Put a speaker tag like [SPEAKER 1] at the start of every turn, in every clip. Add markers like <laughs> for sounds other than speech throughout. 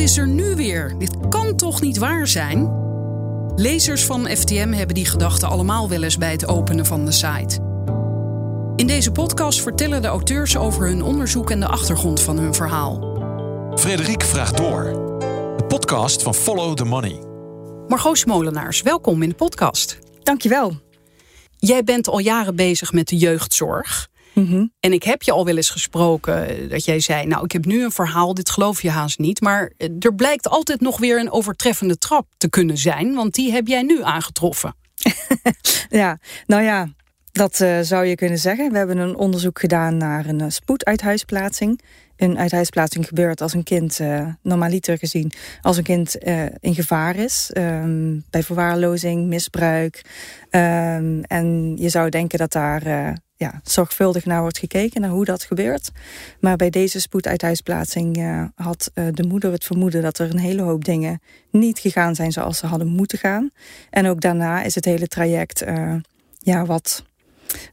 [SPEAKER 1] is er nu weer? Dit kan toch niet waar zijn? Lezers van FTM hebben die gedachten allemaal wel eens bij het openen van de site. In deze podcast vertellen de auteurs over hun onderzoek en de achtergrond van hun verhaal.
[SPEAKER 2] Frederik vraagt door. De podcast van Follow the Money.
[SPEAKER 1] Margot Smolenaars, welkom in de podcast.
[SPEAKER 3] Dankjewel.
[SPEAKER 1] Jij bent al jaren bezig met de jeugdzorg.
[SPEAKER 3] Mhm.
[SPEAKER 1] En ik heb je al wel eens gesproken eh, dat jij zei... nou, ik heb nu een verhaal, dit geloof je haast niet. Maar eh, er blijkt altijd nog weer een overtreffende trap te kunnen zijn. Want die heb jij nu aangetroffen. <laughs>
[SPEAKER 3] Ja, nou ja, dat eh, zou je kunnen zeggen. We hebben een onderzoek gedaan naar een uh, spoeduithuisplaatsing. Een uithuisplaatsing gebeurt als een kind, uh, normaliter gezien, als een kind in gevaar is. Um, bij verwaarlozing, misbruik. Um, en je zou denken dat daar ja, zorgvuldig naar wordt gekeken, naar hoe dat gebeurt. Maar bij deze spoeduithuisplaatsing uh, had uh, de moeder het vermoeden dat er een hele hoop dingen niet gegaan zijn zoals ze hadden moeten gaan. En ook daarna is het hele traject, uh, ja, wat.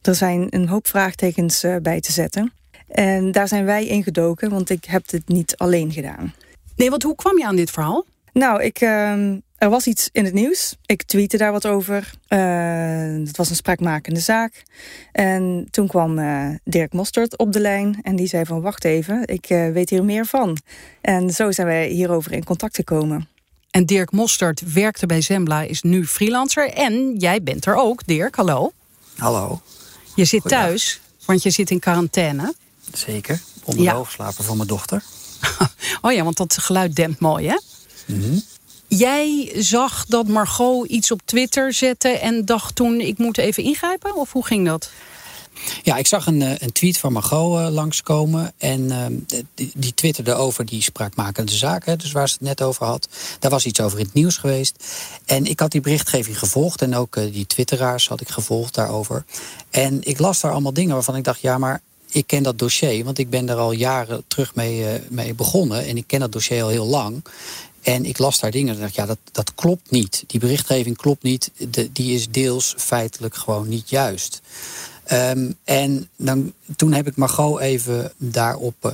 [SPEAKER 3] Er zijn een hoop vraagtekens bij te zetten. En daar zijn wij in gedoken, want ik heb dit niet alleen gedaan.
[SPEAKER 1] Nee, want hoe kwam je aan dit verhaal?
[SPEAKER 3] Nou, ik, uh, er was iets in het nieuws. Ik tweette daar wat over. Uh, het was een spraakmakende zaak. En toen kwam uh, Dirk Mostert op de lijn. En die zei van, wacht even, ik uh, weet hier meer van. En zo zijn wij hierover in contact gekomen.
[SPEAKER 1] En Dirk Mostert werkte bij Zembla, is nu freelancer. En jij bent er ook, Dirk, hallo.
[SPEAKER 4] Hallo.
[SPEAKER 1] Je zit Goeiedag. thuis, want je zit in quarantaine.
[SPEAKER 4] Zeker, onder de ja. hoofdslaper van mijn dochter. <laughs>
[SPEAKER 1] oh ja, want dat geluid dempt mooi, hè?
[SPEAKER 4] Mm -hmm.
[SPEAKER 1] Jij zag dat Margot iets op Twitter zette en dacht toen ik moet even ingrijpen? Of hoe ging dat?
[SPEAKER 4] Ja, ik zag een, een tweet van Margot uh, langskomen. En uh, die, twitterde over die spraakmakende zaken, dus waar ze het net over had. Daar was iets over in het nieuws geweest. En ik had die berichtgeving gevolgd en ook uh, die twitteraars had ik gevolgd daarover. En ik las daar allemaal dingen waarvan ik dacht, ja, maar ik ken dat dossier, want ik ben er al jaren terug mee, mee begonnen. En ik ken dat dossier al heel lang. En ik las daar dingen en dacht, ja, dat, dat klopt niet. Die berichtgeving klopt niet. De, die is deels feitelijk gewoon niet juist. Um, en dan, toen heb ik Margot even daarop, uh,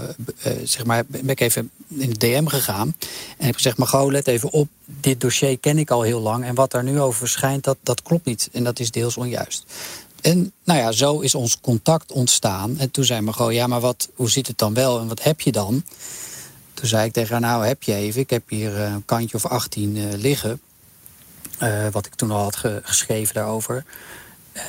[SPEAKER 4] uh, zeg maar, ben ik even in de DM gegaan. En heb gezegd, Margot, let even op, dit dossier ken ik al heel lang. En wat daar nu over verschijnt, dat, dat klopt niet. En dat is deels onjuist. En nou ja, zo is ons contact ontstaan. En toen zei Margot, ja, maar wat, hoe zit het dan wel en wat heb je dan? Toen zei ik tegen haar, nou heb je even, ik heb hier een kantje of 18 uh, liggen. Uh, wat ik toen al had ge geschreven daarover.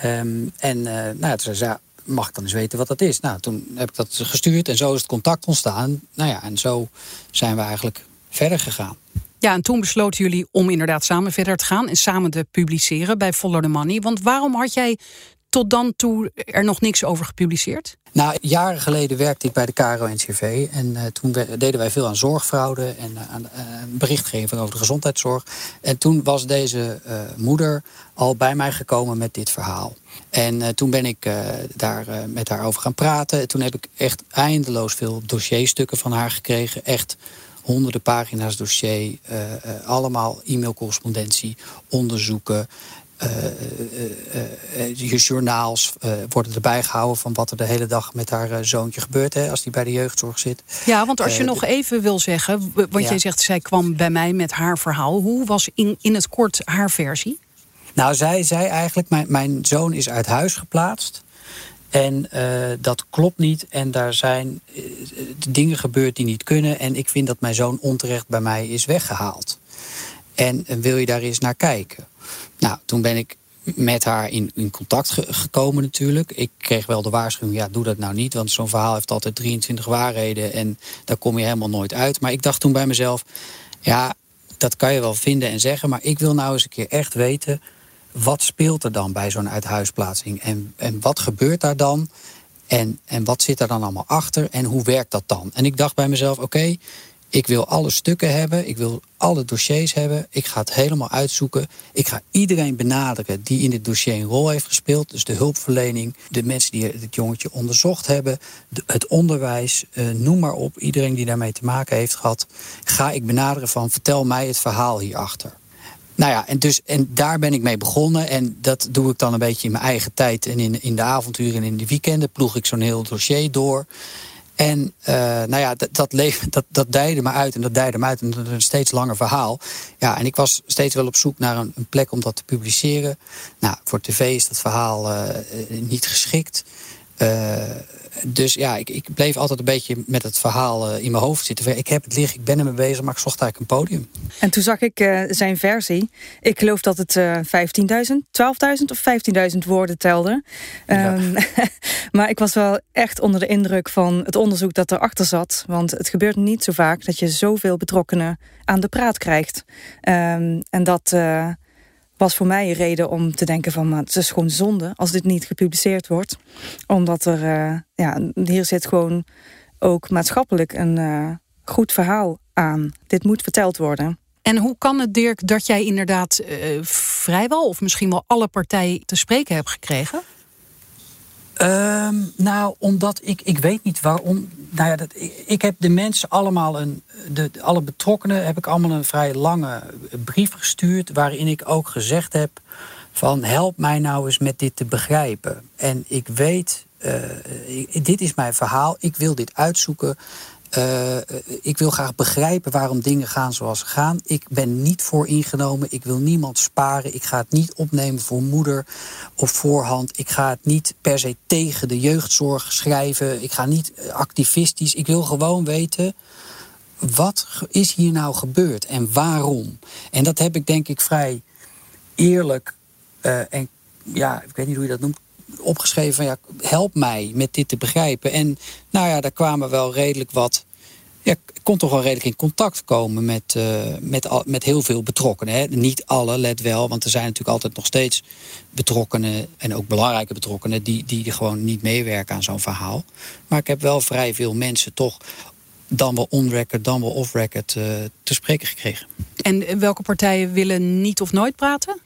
[SPEAKER 4] Um, en nou, toen zei ze, mag ik dan eens weten wat dat is? Nou, toen heb ik dat gestuurd en zo is het contact ontstaan. Nou ja, en zo zijn we eigenlijk verder gegaan.
[SPEAKER 1] Ja, en toen besloten jullie om inderdaad samen verder te gaan en samen te publiceren bij Follow the Money. Want waarom had jij tot dan toe er nog niks over gepubliceerd?
[SPEAKER 4] Nou, jaren geleden werkte ik bij de KRO-NCV. En uh, toen deden wij veel aan zorgfraude en uh, aan uh, berichtgeving over de gezondheidszorg. En toen was deze moeder al bij mij gekomen met dit verhaal. En toen ben ik daar met haar over gaan praten. En toen heb ik echt eindeloos veel dossierstukken van haar gekregen. Echt honderden pagina's dossier. allemaal e-mailcorrespondentie, onderzoeken. Uh, uh, uh, je journaals worden erbij gehouden van wat er de hele dag met haar zoontje gebeurt hè, als die bij de jeugdzorg zit.
[SPEAKER 1] Ja, want als je nog even wil zeggen, want ja. jij zegt zij kwam bij mij met haar verhaal. Hoe was in, in het kort haar versie?
[SPEAKER 4] Nou, zij zei eigenlijk, mijn, mijn zoon is uit huis geplaatst. En dat klopt niet. En daar zijn dingen gebeurd die niet kunnen. En ik vind dat mijn zoon onterecht bij mij is weggehaald. En wil je daar eens naar kijken? Nou, toen ben ik met haar in, in contact ge gekomen natuurlijk. Ik kreeg wel de waarschuwing, ja, doe dat nou niet. Want zo'n verhaal heeft altijd 23 waarheden en daar kom je helemaal nooit uit. Maar ik dacht toen bij mezelf, ja, dat kan je wel vinden en zeggen. Maar ik wil nou eens een keer echt weten, wat speelt er dan bij zo'n uithuisplaatsing? En, en wat gebeurt daar dan? En, en wat zit er dan allemaal achter? En hoe werkt dat dan? En ik dacht bij mezelf, oké, ik wil alle stukken hebben. Ik wil alle dossiers hebben. Ik ga het helemaal uitzoeken. Ik ga iedereen benaderen die in dit dossier een rol heeft gespeeld. Dus de hulpverlening, de mensen die het jongetje onderzocht hebben, het onderwijs, uh, noem maar op. Iedereen die daarmee te maken heeft gehad, ga ik benaderen van vertel mij het verhaal hierachter. Nou ja, en, dus, en daar ben ik mee begonnen. En dat doe ik dan een beetje in mijn eigen tijd. En in, in de avonturen en in de weekenden ploeg ik zo'n heel dossier door. En uh, nou ja, dat, dat, dat, dat me uit en dat dijde me uit. En dat is een steeds langer verhaal. Ja, en ik was steeds wel op zoek naar een, een plek om dat te publiceren. Nou, voor tv is dat verhaal uh, niet geschikt. Uh, dus ja, ik, ik, bleef altijd een beetje met het verhaal uh, in mijn hoofd zitten. Ik heb het liggen, ik ben ermee bezig, maar ik zocht eigenlijk een podium.
[SPEAKER 3] En toen zag ik uh, zijn versie. Ik geloof dat het 15.000, 12.000 of 15.000 woorden telde. Ja. Um, <laughs> maar ik was wel echt onder de indruk van het onderzoek dat erachter zat. Want het gebeurt niet zo vaak dat je zoveel betrokkenen aan de praat krijgt. Um, en dat was voor mij een reden om te denken van... Maar het is gewoon zonde als dit niet gepubliceerd wordt. Omdat er, uh, ja, hier zit gewoon ook maatschappelijk een uh, goed verhaal aan. Dit moet verteld worden.
[SPEAKER 1] En hoe kan het, Dirk, dat jij inderdaad uh, vrijwel... of misschien wel alle partijen te spreken hebt gekregen?
[SPEAKER 4] Um, nou, omdat ik, ik weet niet waarom. Nou ja, dat, ik, heb de mensen allemaal een. De, alle betrokkenen heb ik allemaal een vrij lange brief gestuurd. Waarin ik ook gezegd heb: van help mij nou eens met dit te begrijpen. En ik weet, uh, dit is mijn verhaal, ik wil dit uitzoeken. Uh, ik wil graag begrijpen waarom dingen gaan zoals ze gaan. Ik ben niet voor ingenomen. Ik wil niemand sparen. Ik ga het niet opnemen voor moeder op voorhand. Ik ga het niet per se tegen de jeugdzorg schrijven. Ik ga niet activistisch. Ik wil gewoon weten. Wat is hier nou gebeurd en waarom? En dat heb ik denk ik vrij eerlijk uh, en ja, ik weet niet hoe je dat noemt, opgeschreven van ja, help mij met dit te begrijpen. En nou ja, daar kwamen wel redelijk wat. Ja, kon toch wel redelijk in contact komen met, uh, met, met heel veel betrokkenen. Hè. Niet alle, let wel, want er zijn natuurlijk altijd nog steeds betrokkenen en ook belangrijke betrokkenen die, die gewoon niet meewerken aan zo'n verhaal. Maar ik heb wel vrij veel mensen toch dan wel on-record, dan wel off-record uh, te spreken gekregen.
[SPEAKER 1] En welke partijen willen niet of nooit praten?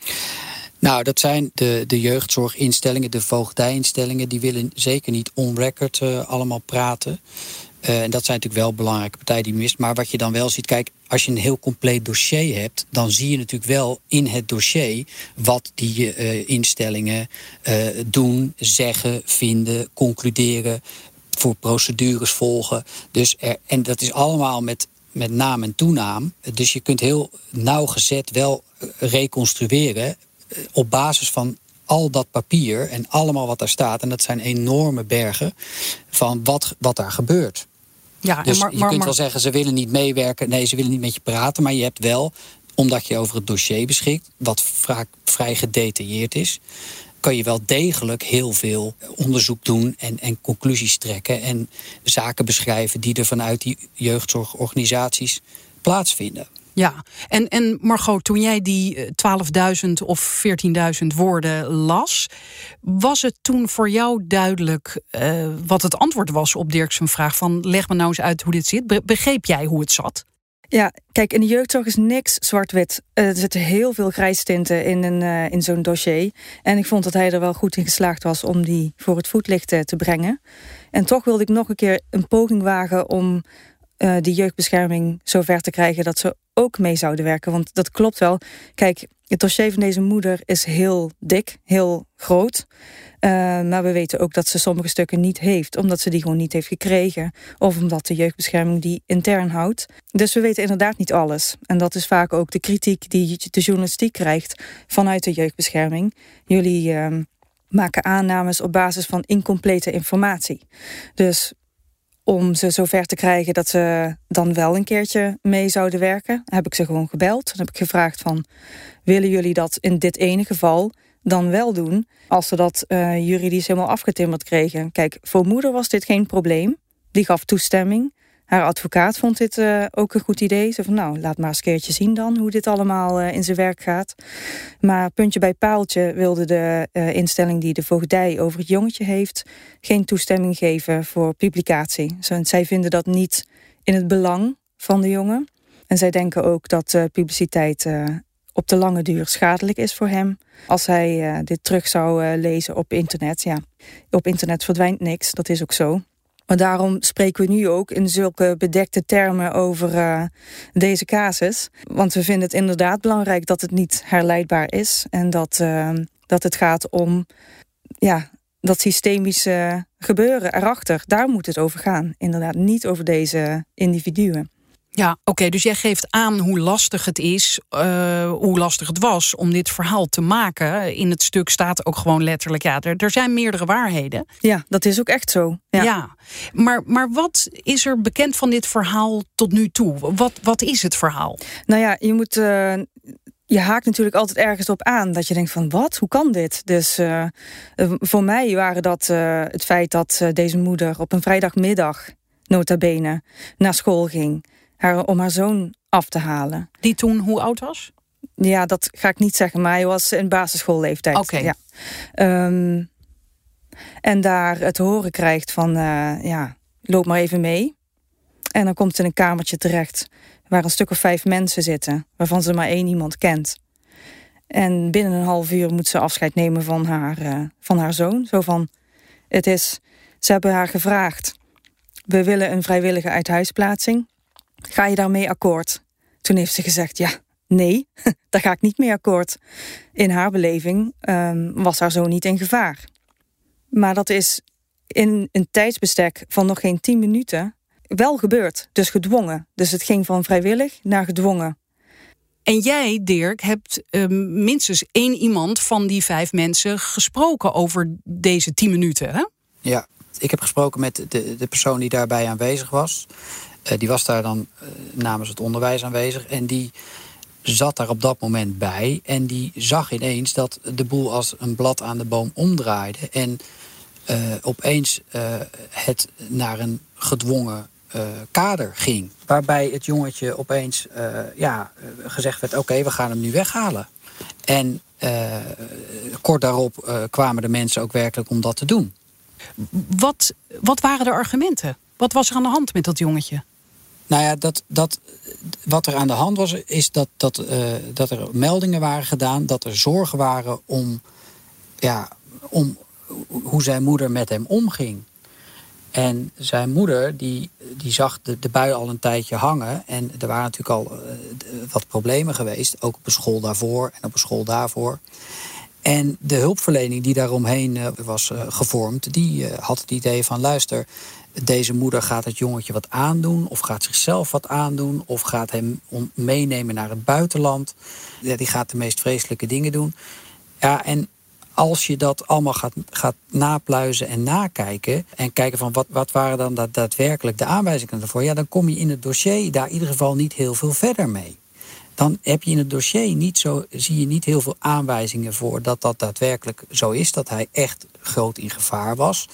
[SPEAKER 4] Nou, dat zijn de, de jeugdzorginstellingen, de voogdijinstellingen. Die willen zeker niet on-record uh, allemaal praten. Uh, en dat zijn natuurlijk wel belangrijke partijen die mist. Maar wat je dan wel ziet, kijk, als je een heel compleet dossier hebt, dan zie je natuurlijk wel in het dossier wat die uh, instellingen doen, zeggen, vinden, concluderen, voor procedures volgen. Dus er, en dat is allemaal met met naam en toenaam. Dus je kunt heel nauwgezet wel reconstrueren op basis van al dat papier en allemaal wat daar staat, en dat zijn enorme bergen, van wat, wat daar gebeurt. Ja, dus maar, je kunt wel zeggen, ze willen niet meewerken. Nee, ze willen niet met je praten. Maar je hebt wel, omdat je over het dossier beschikt, wat vaak vrij gedetailleerd is, kan je wel degelijk heel veel onderzoek doen en, en conclusies trekken. En zaken beschrijven die er vanuit die jeugdzorgorganisaties plaatsvinden.
[SPEAKER 1] Ja, en, en Margot, toen jij die 12.000 eh, of 14.000 woorden las, was het toen voor jou duidelijk uh, wat het antwoord was op Dirk's vraag van leg me nou eens uit hoe dit zit? Begreep jij hoe het zat?
[SPEAKER 3] Ja, kijk, in de jeugdzorg is niks zwart-wit. Uh, er zitten heel veel grijstinten in, een, in zo'n dossier. En ik vond dat hij er wel goed in geslaagd was om die voor het voetlicht te brengen. En toch wilde ik nog een keer een poging wagen om die jeugdbescherming zover te krijgen dat ze ook mee zouden werken. Want dat klopt wel. Kijk, het dossier van deze moeder is heel dik, heel groot. Uh, maar we weten ook dat ze sommige stukken niet heeft, omdat ze die gewoon niet heeft gekregen. Of omdat de jeugdbescherming die intern houdt. Dus we weten inderdaad niet alles. En dat is vaak ook de kritiek die de journalistiek krijgt vanuit de jeugdbescherming. Jullie uh, maken aannames op basis van incomplete informatie. Dus om ze zover te krijgen dat ze dan wel een keertje mee zouden werken, heb ik ze gewoon gebeld. Dan heb ik gevraagd van, willen jullie dat in dit ene geval dan wel doen, als ze dat uh, juridisch helemaal afgetimmerd kregen? Kijk, voor moeder was dit geen probleem. Die gaf toestemming. Haar advocaat vond dit uh, ook een goed idee. Ze van, nou, laat maar eens een keertje zien dan hoe dit allemaal uh, in zijn werk gaat. Maar puntje bij paaltje wilde de uh, instelling die de voogdij over het jongetje heeft... geen toestemming geven voor publicatie. Zij vinden dat niet in het belang van de jongen. En zij denken ook dat publiciteit op de lange duur schadelijk is voor hem. Als hij dit terug zou lezen op internet, ja. Op internet verdwijnt niks, dat is ook zo. Maar daarom spreken we nu ook in zulke bedekte termen over uh, deze casus. Want we vinden het inderdaad belangrijk dat het niet herleidbaar is. En dat, uh, dat het gaat om ja, dat systemische gebeuren erachter, daar moet het over gaan. Inderdaad, niet over deze individuen.
[SPEAKER 1] Ja, oké. dus jij geeft aan hoe lastig het is, uh, hoe lastig het was om dit verhaal te maken. In het stuk staat ook gewoon letterlijk, ja, er, er zijn meerdere waarheden.
[SPEAKER 3] Ja, dat is ook echt zo. Ja,
[SPEAKER 1] ja. Maar, maar wat is er bekend van dit verhaal tot nu toe? Wat, wat is het verhaal?
[SPEAKER 3] Nou ja, je moet. Uh, je haakt natuurlijk altijd ergens op aan. Dat je denkt van wat, hoe kan dit? Dus uh, voor mij waren dat het feit dat deze moeder op een vrijdagmiddag nota bene naar school ging haar, om haar zoon af te halen.
[SPEAKER 1] Die toen hoe oud was?
[SPEAKER 3] Ja, dat ga ik niet zeggen, maar hij was in basisschoolleeftijd.
[SPEAKER 1] Oké.
[SPEAKER 3] Ja. Um, en daar te horen krijgt van, uh, ja, loop maar even mee. En dan komt ze in een kamertje terecht waar een stuk of vijf mensen zitten, waarvan ze maar één iemand kent. En binnen een half uur moet ze afscheid nemen van haar, uh, van haar zoon. Zo van, het is, ze hebben haar gevraagd, we willen een vrijwillige uithuisplaatsing. Ga je daarmee akkoord? Toen heeft ze gezegd, ja, nee, <laughs> daar ga ik niet mee akkoord. In haar beleving um, was haar zoon niet in gevaar. Maar dat is in een tijdsbestek van nog geen tien minuten wel gebeurd. Dus gedwongen. Dus het ging van vrijwillig naar gedwongen.
[SPEAKER 1] En jij, Dirk, hebt uh, minstens één iemand van die vijf mensen gesproken over deze tien minuten, hè?
[SPEAKER 4] Ja, ik heb gesproken met de, de persoon die daarbij aanwezig was. Uh, die was daar dan uh, namens het onderwijs aanwezig. En die zat daar op dat moment bij. En die zag ineens dat de boel als een blad aan de boom omdraaide. En uh, opeens het naar een gedwongen kader ging. Waarbij het jongetje opeens ja, gezegd werd: oké, we gaan hem nu weghalen. En kort daarop kwamen de mensen ook werkelijk om dat te doen.
[SPEAKER 1] Wat, wat waren de argumenten? Wat was er aan de hand met dat jongetje?
[SPEAKER 4] Nou ja, dat, dat, wat er aan de hand was, is dat, dat, uh, dat er meldingen waren gedaan, dat er zorgen waren om, ja, om hoe zijn moeder met hem omging. En zijn moeder, die, die zag de, de bui al een tijdje hangen. En er waren natuurlijk al uh, wat problemen geweest. Ook op een school daarvoor en op een school daarvoor. En de hulpverlening die daaromheen uh, was gevormd, die had het idee van: luister, deze moeder gaat het jongetje wat aandoen, of gaat zichzelf wat aandoen, of gaat hem meenemen naar het buitenland. Ja, die gaat de meest vreselijke dingen doen. Ja, en als je dat allemaal gaat, gaat napluizen en nakijken en kijken van wat, wat waren dan dat, daadwerkelijk de aanwijzingen ervoor, ja, dan kom je in het dossier daar in ieder geval niet heel veel verder mee. Dan heb je in het dossier niet zo, zie je niet heel veel aanwijzingen voor dat dat daadwerkelijk zo is, dat hij echt groot in gevaar was.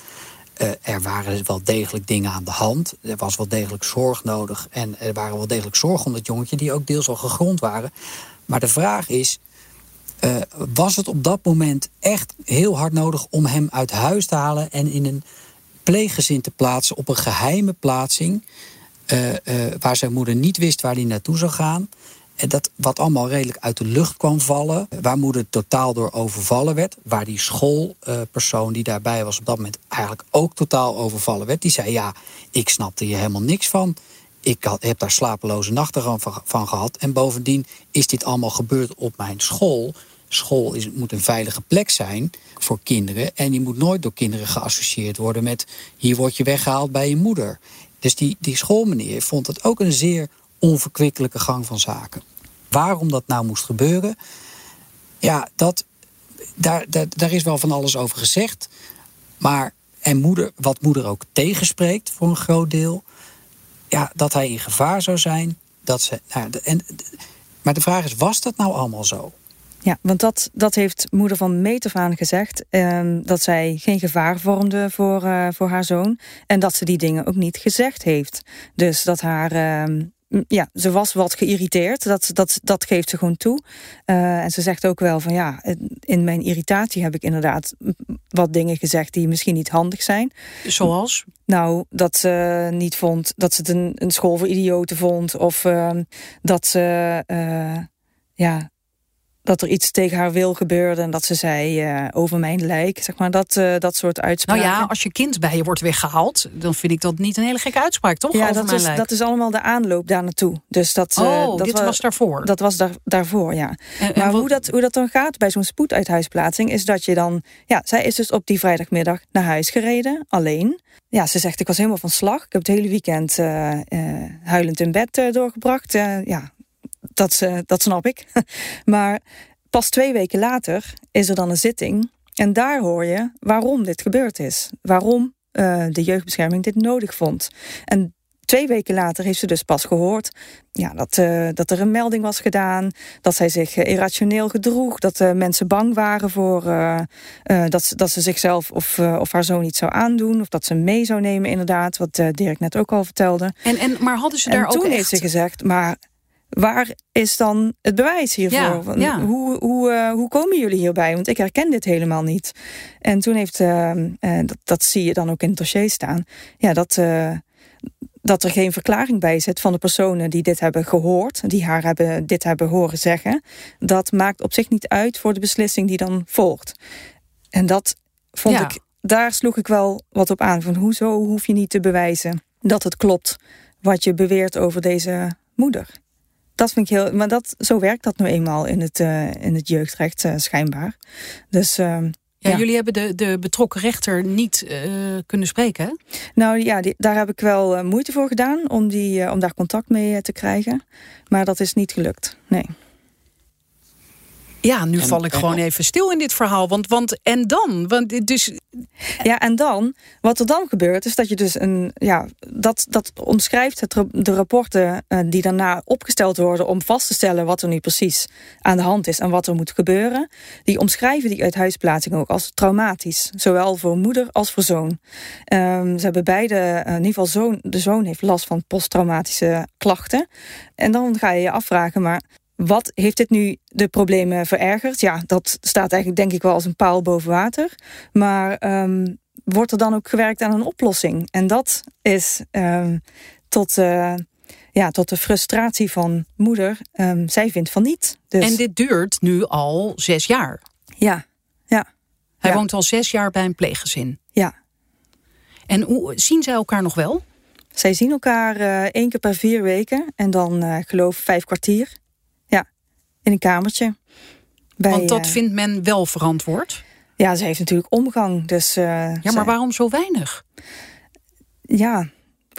[SPEAKER 4] Uh, er waren wel degelijk dingen aan de hand. Er was wel degelijk zorg nodig. En er waren wel degelijk zorgen om dat jongetje, die ook deels al gegrond waren. Maar de vraag is: uh, was het op dat moment echt heel hard nodig om hem uit huis te halen en in een pleeggezin te plaatsen op een geheime plaatsing? Uh, waar zijn moeder niet wist waar hij naartoe zou gaan. Dat wat allemaal redelijk uit de lucht kwam vallen. Waar moeder totaal door overvallen werd. Waar die schoolpersoon die daarbij was op dat moment eigenlijk ook totaal overvallen werd. Die zei ja, ik snapte hier helemaal niks van. Ik heb daar slapeloze nachten van, van gehad. En bovendien is dit allemaal gebeurd op mijn school. School is, moet een veilige plek zijn voor kinderen. En die moet nooit door kinderen geassocieerd worden met... hier word je weggehaald bij je moeder. Dus die, die schoolmeneer vond het ook een zeer onverkwikkelijke gang van zaken. Waarom dat nou moest gebeuren, ja, dat, daar, daar, daar is wel van alles over gezegd. Maar, en moeder, wat moeder ook tegenspreekt voor een groot deel, ja, dat hij in gevaar zou zijn. Dat ze, nou, en, maar de vraag is, was dat nou allemaal zo?
[SPEAKER 3] Ja, want dat, dat heeft moeder van meet af aan gezegd. Um, dat zij geen gevaar vormde voor, uh, voor haar zoon. En dat ze die dingen ook niet gezegd heeft. Dus dat haar, uh, ja, ze was wat geïrriteerd. Dat, dat, dat geeft ze gewoon toe. Uh, en ze zegt ook wel van ja, in mijn irritatie heb ik inderdaad wat dingen gezegd die misschien niet handig zijn.
[SPEAKER 1] Zoals?
[SPEAKER 3] Nou, dat ze niet vond dat ze het een, een school voor idioten vond. Of uh, dat ze uh, ja, dat er iets tegen haar wil gebeurde en dat ze zei uh, over mijn lijk, zeg maar, dat, uh, dat soort uitspraken.
[SPEAKER 1] Nou ja, als je kind bij je wordt weggehaald, dan vind ik dat niet een hele gekke uitspraak, toch?
[SPEAKER 3] Ja,
[SPEAKER 1] over
[SPEAKER 3] dat
[SPEAKER 1] mijn
[SPEAKER 3] is,
[SPEAKER 1] lijk.
[SPEAKER 3] dat is allemaal de aanloop daar naartoe. Dus dat, uh,
[SPEAKER 1] oh,
[SPEAKER 3] dat
[SPEAKER 1] dit was daarvoor?
[SPEAKER 3] Dat was daar, daarvoor, ja.
[SPEAKER 1] En, en
[SPEAKER 3] maar
[SPEAKER 1] wat-
[SPEAKER 3] hoe dat, hoe dat dan gaat bij zo'n spoeduithuisplaatsing, is dat je dan, ja, zij is dus op die vrijdagmiddag naar huis gereden, alleen. Ja, ze zegt, ik was helemaal van slag. Ik heb het hele weekend eh, eh, huilend in bed eh, doorgebracht. Eh, ja, dat, eh, dat snap ik. <laughs> maar pas twee weken later is er dan een zitting. En daar hoor je waarom dit gebeurd is. Waarom eh, de jeugdbescherming dit nodig vond. En twee weken later heeft ze dus pas gehoord ja, dat, eh, dat er een melding was gedaan. Dat zij zich irrationeel gedroeg. Dat mensen bang waren voor dat, ze- dat ze zichzelf of, of haar zoon iets zou aandoen. Of dat ze mee zou nemen, inderdaad. Wat Dirk net ook al vertelde.
[SPEAKER 1] En, en, maar hadden ze daar
[SPEAKER 3] En
[SPEAKER 1] ook
[SPEAKER 3] toen
[SPEAKER 1] echt...
[SPEAKER 3] heeft ze gezegd, maar waar is dan het bewijs hiervoor?
[SPEAKER 1] Ja,
[SPEAKER 3] Want
[SPEAKER 1] ja.
[SPEAKER 3] Hoe, hoe, eh, hoe komen jullie hierbij? Want ik herken dit helemaal niet. En toen heeft, eh, dat, dat zie je dan ook in het dossier staan, ja, dat, dat er geen verklaring bij zit van de personen die dit hebben gehoord, die haar hebben, dit hebben horen zeggen. Dat maakt op zich niet uit voor de beslissing die dan volgt. En dat vond
[SPEAKER 1] Ja.
[SPEAKER 3] ik, daar sloeg ik wel wat op aan. Van hoezo hoef je niet te bewijzen dat het klopt wat je beweert over deze moeder. Dat vind ik heel, maar dat, zo werkt dat nou eenmaal in het, eh, in het jeugdrecht eh, schijnbaar. Dus ehm,
[SPEAKER 1] Ja,
[SPEAKER 3] Ja.
[SPEAKER 1] jullie hebben de, de betrokken rechter niet eh, kunnen spreken, hè?
[SPEAKER 3] nou ja, die- daar heb ik wel moeite voor gedaan om, die, om daar contact mee te krijgen. Maar dat is niet gelukt. Nee.
[SPEAKER 1] Ja, nu
[SPEAKER 4] En-
[SPEAKER 1] val ik
[SPEAKER 4] en-
[SPEAKER 1] gewoon even stil in dit verhaal. Want, want en dan? Want dit- dus,
[SPEAKER 3] Ja, en dan, wat er dan gebeurt, is dat je dus een, ja, dat, dat omschrijft het, de rapporten eh, die daarna opgesteld worden om vast te stellen wat er nu precies aan de hand is en wat er moet gebeuren. Die omschrijven die uithuisplaatsing ook als traumatisch, zowel voor moeder als voor zoon. Ehm, ze hebben beide, eh, in ieder geval zoon, de zoon heeft last van posttraumatische klachten. En dan ga je je afvragen, maar wat heeft dit nu de problemen verergerd? Ja, dat staat eigenlijk denk ik wel als een paal boven water. Maar ehm, wordt er dan ook gewerkt aan een oplossing? En dat is ehm, tot, eh, ja, tot de frustratie van moeder. Ehm, zij vindt van niet. Dus,
[SPEAKER 1] En dit duurt nu al zes jaar.
[SPEAKER 3] Ja, ja,
[SPEAKER 1] Hij
[SPEAKER 3] Ja.
[SPEAKER 1] woont al zes jaar bij een pleeggezin.
[SPEAKER 3] ja.
[SPEAKER 1] En hoe, zien zij elkaar nog wel?
[SPEAKER 3] Zij zien elkaar eh, één keer per vier weken. En dan eh geloof ik vijf kwartier. In een kamertje. Bij,
[SPEAKER 1] Want dat
[SPEAKER 3] eh,
[SPEAKER 1] vindt men wel verantwoord.
[SPEAKER 3] Ja, ze heeft natuurlijk omgang. Dus, eh,
[SPEAKER 1] Ja, maar
[SPEAKER 3] zij-
[SPEAKER 1] waarom zo weinig?
[SPEAKER 3] Ja,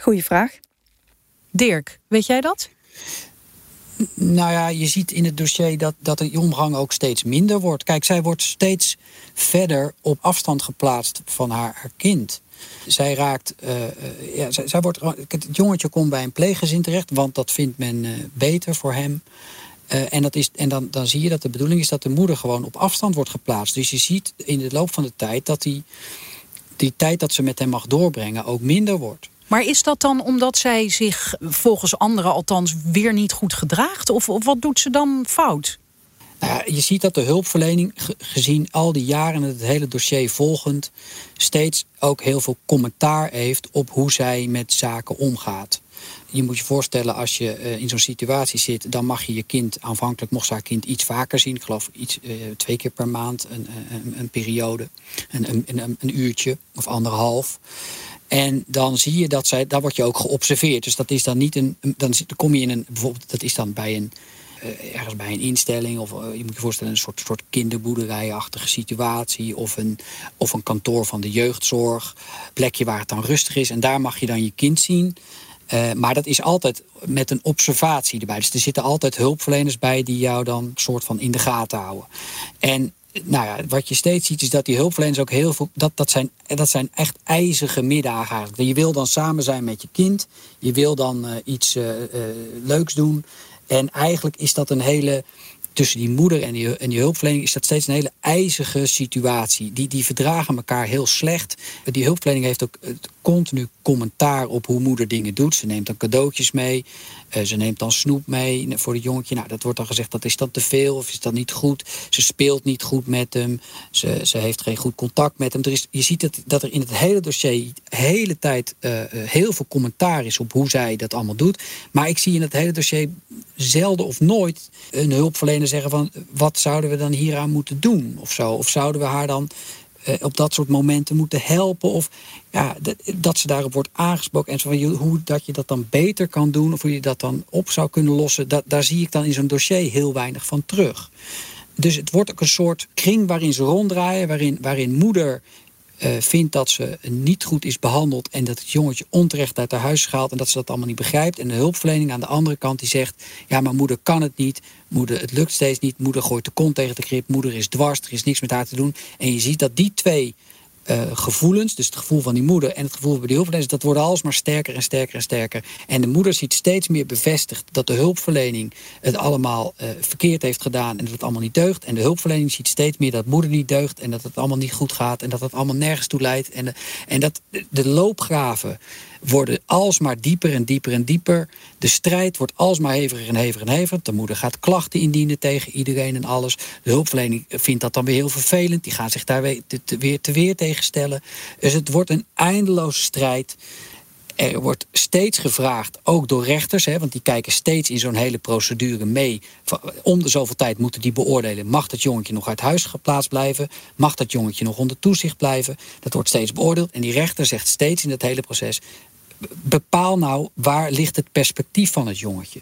[SPEAKER 3] goede vraag.
[SPEAKER 1] Dirk, weet jij dat?
[SPEAKER 4] Nou ja, je ziet in het dossier dat, dat die omgang ook steeds minder wordt. Kijk, zij wordt steeds verder op afstand geplaatst van haar, haar kind. Zij raakt, eh, eh, ja, zij, zij wordt, het jongetje komt bij een pleeggezin terecht, want dat vindt men eh, beter voor hem. Eh, en dat is, en dan, dan zie je dat de bedoeling is dat de moeder gewoon op afstand wordt geplaatst. Dus je ziet in de loop van de tijd dat die, die tijd dat ze met hem mag doorbrengen ook minder wordt.
[SPEAKER 1] Maar is dat dan omdat zij zich volgens anderen althans weer niet goed gedraagt? Of, of wat doet ze dan fout?
[SPEAKER 4] Nou je ziet dat de hulpverlening, ge- gezien al die jaren het hele dossier volgend, steeds ook heel veel commentaar heeft op hoe zij met zaken omgaat. Je moet je voorstellen, als je eh, in zo'n situatie zit, dan mag je je kind, aanvankelijk mocht haar kind iets vaker zien. Ik geloof iets, eh, twee keer per maand, een, een, een periode, een, een, uurtje of anderhalf. En dan zie je dat zij, daar word je ook geobserveerd. Dus dat is dan niet een, dan kom je in een, bijvoorbeeld, dat is dan bij een, eh, ergens bij een instelling of eh, je moet je voorstellen een soort, soort kinderboerderijachtige situatie of een, of een kantoor van de jeugdzorg, plekje waar het dan rustig is en daar mag je dan je kind zien. Eh, maar dat is altijd met een observatie erbij. Dus er zitten altijd hulpverleners bij die jou dan soort van in de gaten houden. En nou ja, wat je steeds ziet is dat die hulpverleners ook heel veel. Dat, dat, zijn, dat zijn echt ijzige middagen eigenlijk. Je wil dan samen zijn met je kind. Je wil dan eh, iets eh, leuks doen. En eigenlijk is dat een hele. Tussen die moeder en die, en die hulpverlening is dat steeds een hele ijzige situatie. Die, die verdragen elkaar heel slecht. Die hulpverlening heeft ook het continu commentaar op hoe moeder dingen doet. Ze neemt dan cadeautjes mee. Uh, ze neemt dan snoep mee voor het jongetje. Nou, dat wordt dan gezegd dat is dat te veel of is dat niet goed. Ze speelt niet goed met hem. Ze, ze heeft geen goed contact met hem. Er is, je ziet dat, dat er in het hele dossier de hele tijd uh, heel veel commentaar is op hoe zij dat allemaal doet. Maar ik zie in het hele dossier zelden of nooit een hulpverlener zeggen van wat zouden we dan hieraan moeten doen of zo. Of zouden we haar dan eh, op dat soort momenten moeten helpen. Of ja, dat, dat ze daarop wordt aangesproken. En zo van, hoe dat je dat dan beter kan doen. Of hoe je dat dan op zou kunnen lossen. Dat, daar zie ik dan in zo'n dossier heel weinig van terug. Dus het wordt ook een soort kring waarin ze ronddraaien. Waarin, waarin moeder uh, vindt dat ze niet goed is behandeld en dat het jongetje onterecht uit haar huis gehaald en dat ze dat allemaal niet begrijpt. En de hulpverlening aan de andere kant die zegt: ja, maar moeder kan het niet, moeder, het lukt steeds niet, moeder gooit de kont tegen de grip, moeder is dwars, er is niks met haar te doen. En je ziet dat die twee uh, gevoelens, dus het gevoel van die moeder en het gevoel bij de hulpverleners, dat worden alsmaar sterker en sterker en sterker. En de moeder ziet steeds meer bevestigd dat de hulpverlening het allemaal uh, verkeerd heeft gedaan en dat het allemaal niet deugt. En de hulpverlening ziet steeds meer dat moeder niet deugt en dat het allemaal niet goed gaat en dat het allemaal nergens toe leidt. En, de, en dat de loopgraven worden alsmaar dieper en dieper en dieper. De strijd wordt alsmaar heviger en heviger en heviger. De moeder gaat klachten indienen tegen iedereen en alles. De hulpverlening vindt dat dan weer heel vervelend. Die gaan zich daar weer te, weer, te weer tegen stellen. Dus het wordt een eindeloze strijd. Er wordt steeds gevraagd, ook door rechters, hè, want die kijken steeds in zo'n hele procedure mee. Om de zoveel tijd moeten die beoordelen: mag dat jongetje nog uit huis geplaatst blijven? Mag dat jongetje nog onder toezicht blijven? Dat wordt steeds beoordeeld. En die rechter zegt steeds in het hele proces: bepaal nou waar ligt het perspectief van het jongetje.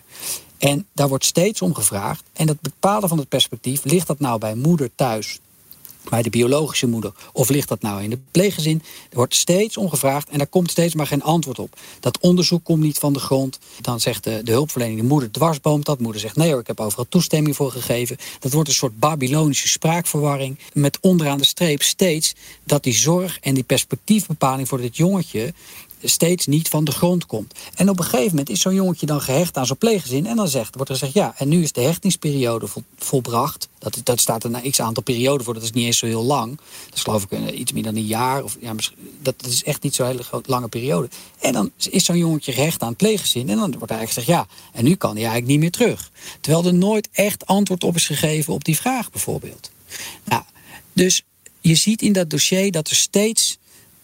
[SPEAKER 4] En daar wordt steeds om gevraagd. En dat bepalen van het perspectief, ligt dat nou bij moeder thuis, bij de biologische moeder, of ligt dat nou in de pleeggezin? Er wordt steeds om gevraagd en daar komt steeds maar geen antwoord op. Dat onderzoek komt niet van de grond. Dan zegt de, de hulpverlening, de moeder dwarsboomt dat. Moeder zegt nee hoor, ik heb overal toestemming voor gegeven. Dat wordt een soort Babylonische spraakverwarring. Met onderaan de streep steeds dat die zorg en die perspectiefbepaling voor dit jongetje steeds niet van de grond komt. En op een gegeven moment is zo'n jongetje dan gehecht aan zo'n pleeggezin. En dan zegt, wordt er gezegd, ja, en nu is de hechtingsperiode volbracht. Dat, dat staat er na x aantal perioden voor, dat is niet eens zo heel lang. Dat is geloof ik eh, iets meer dan een jaar. Of, ja, dat, is echt niet zo'n hele lange periode. En dan is zo'n jongetje gehecht aan het pleeggezin. En dan wordt eigenlijk gezegd, ja, en nu kan hij eigenlijk niet meer terug. Terwijl er nooit echt antwoord op is gegeven op die vraag bijvoorbeeld. Nou, dus je ziet in dat dossier dat er steeds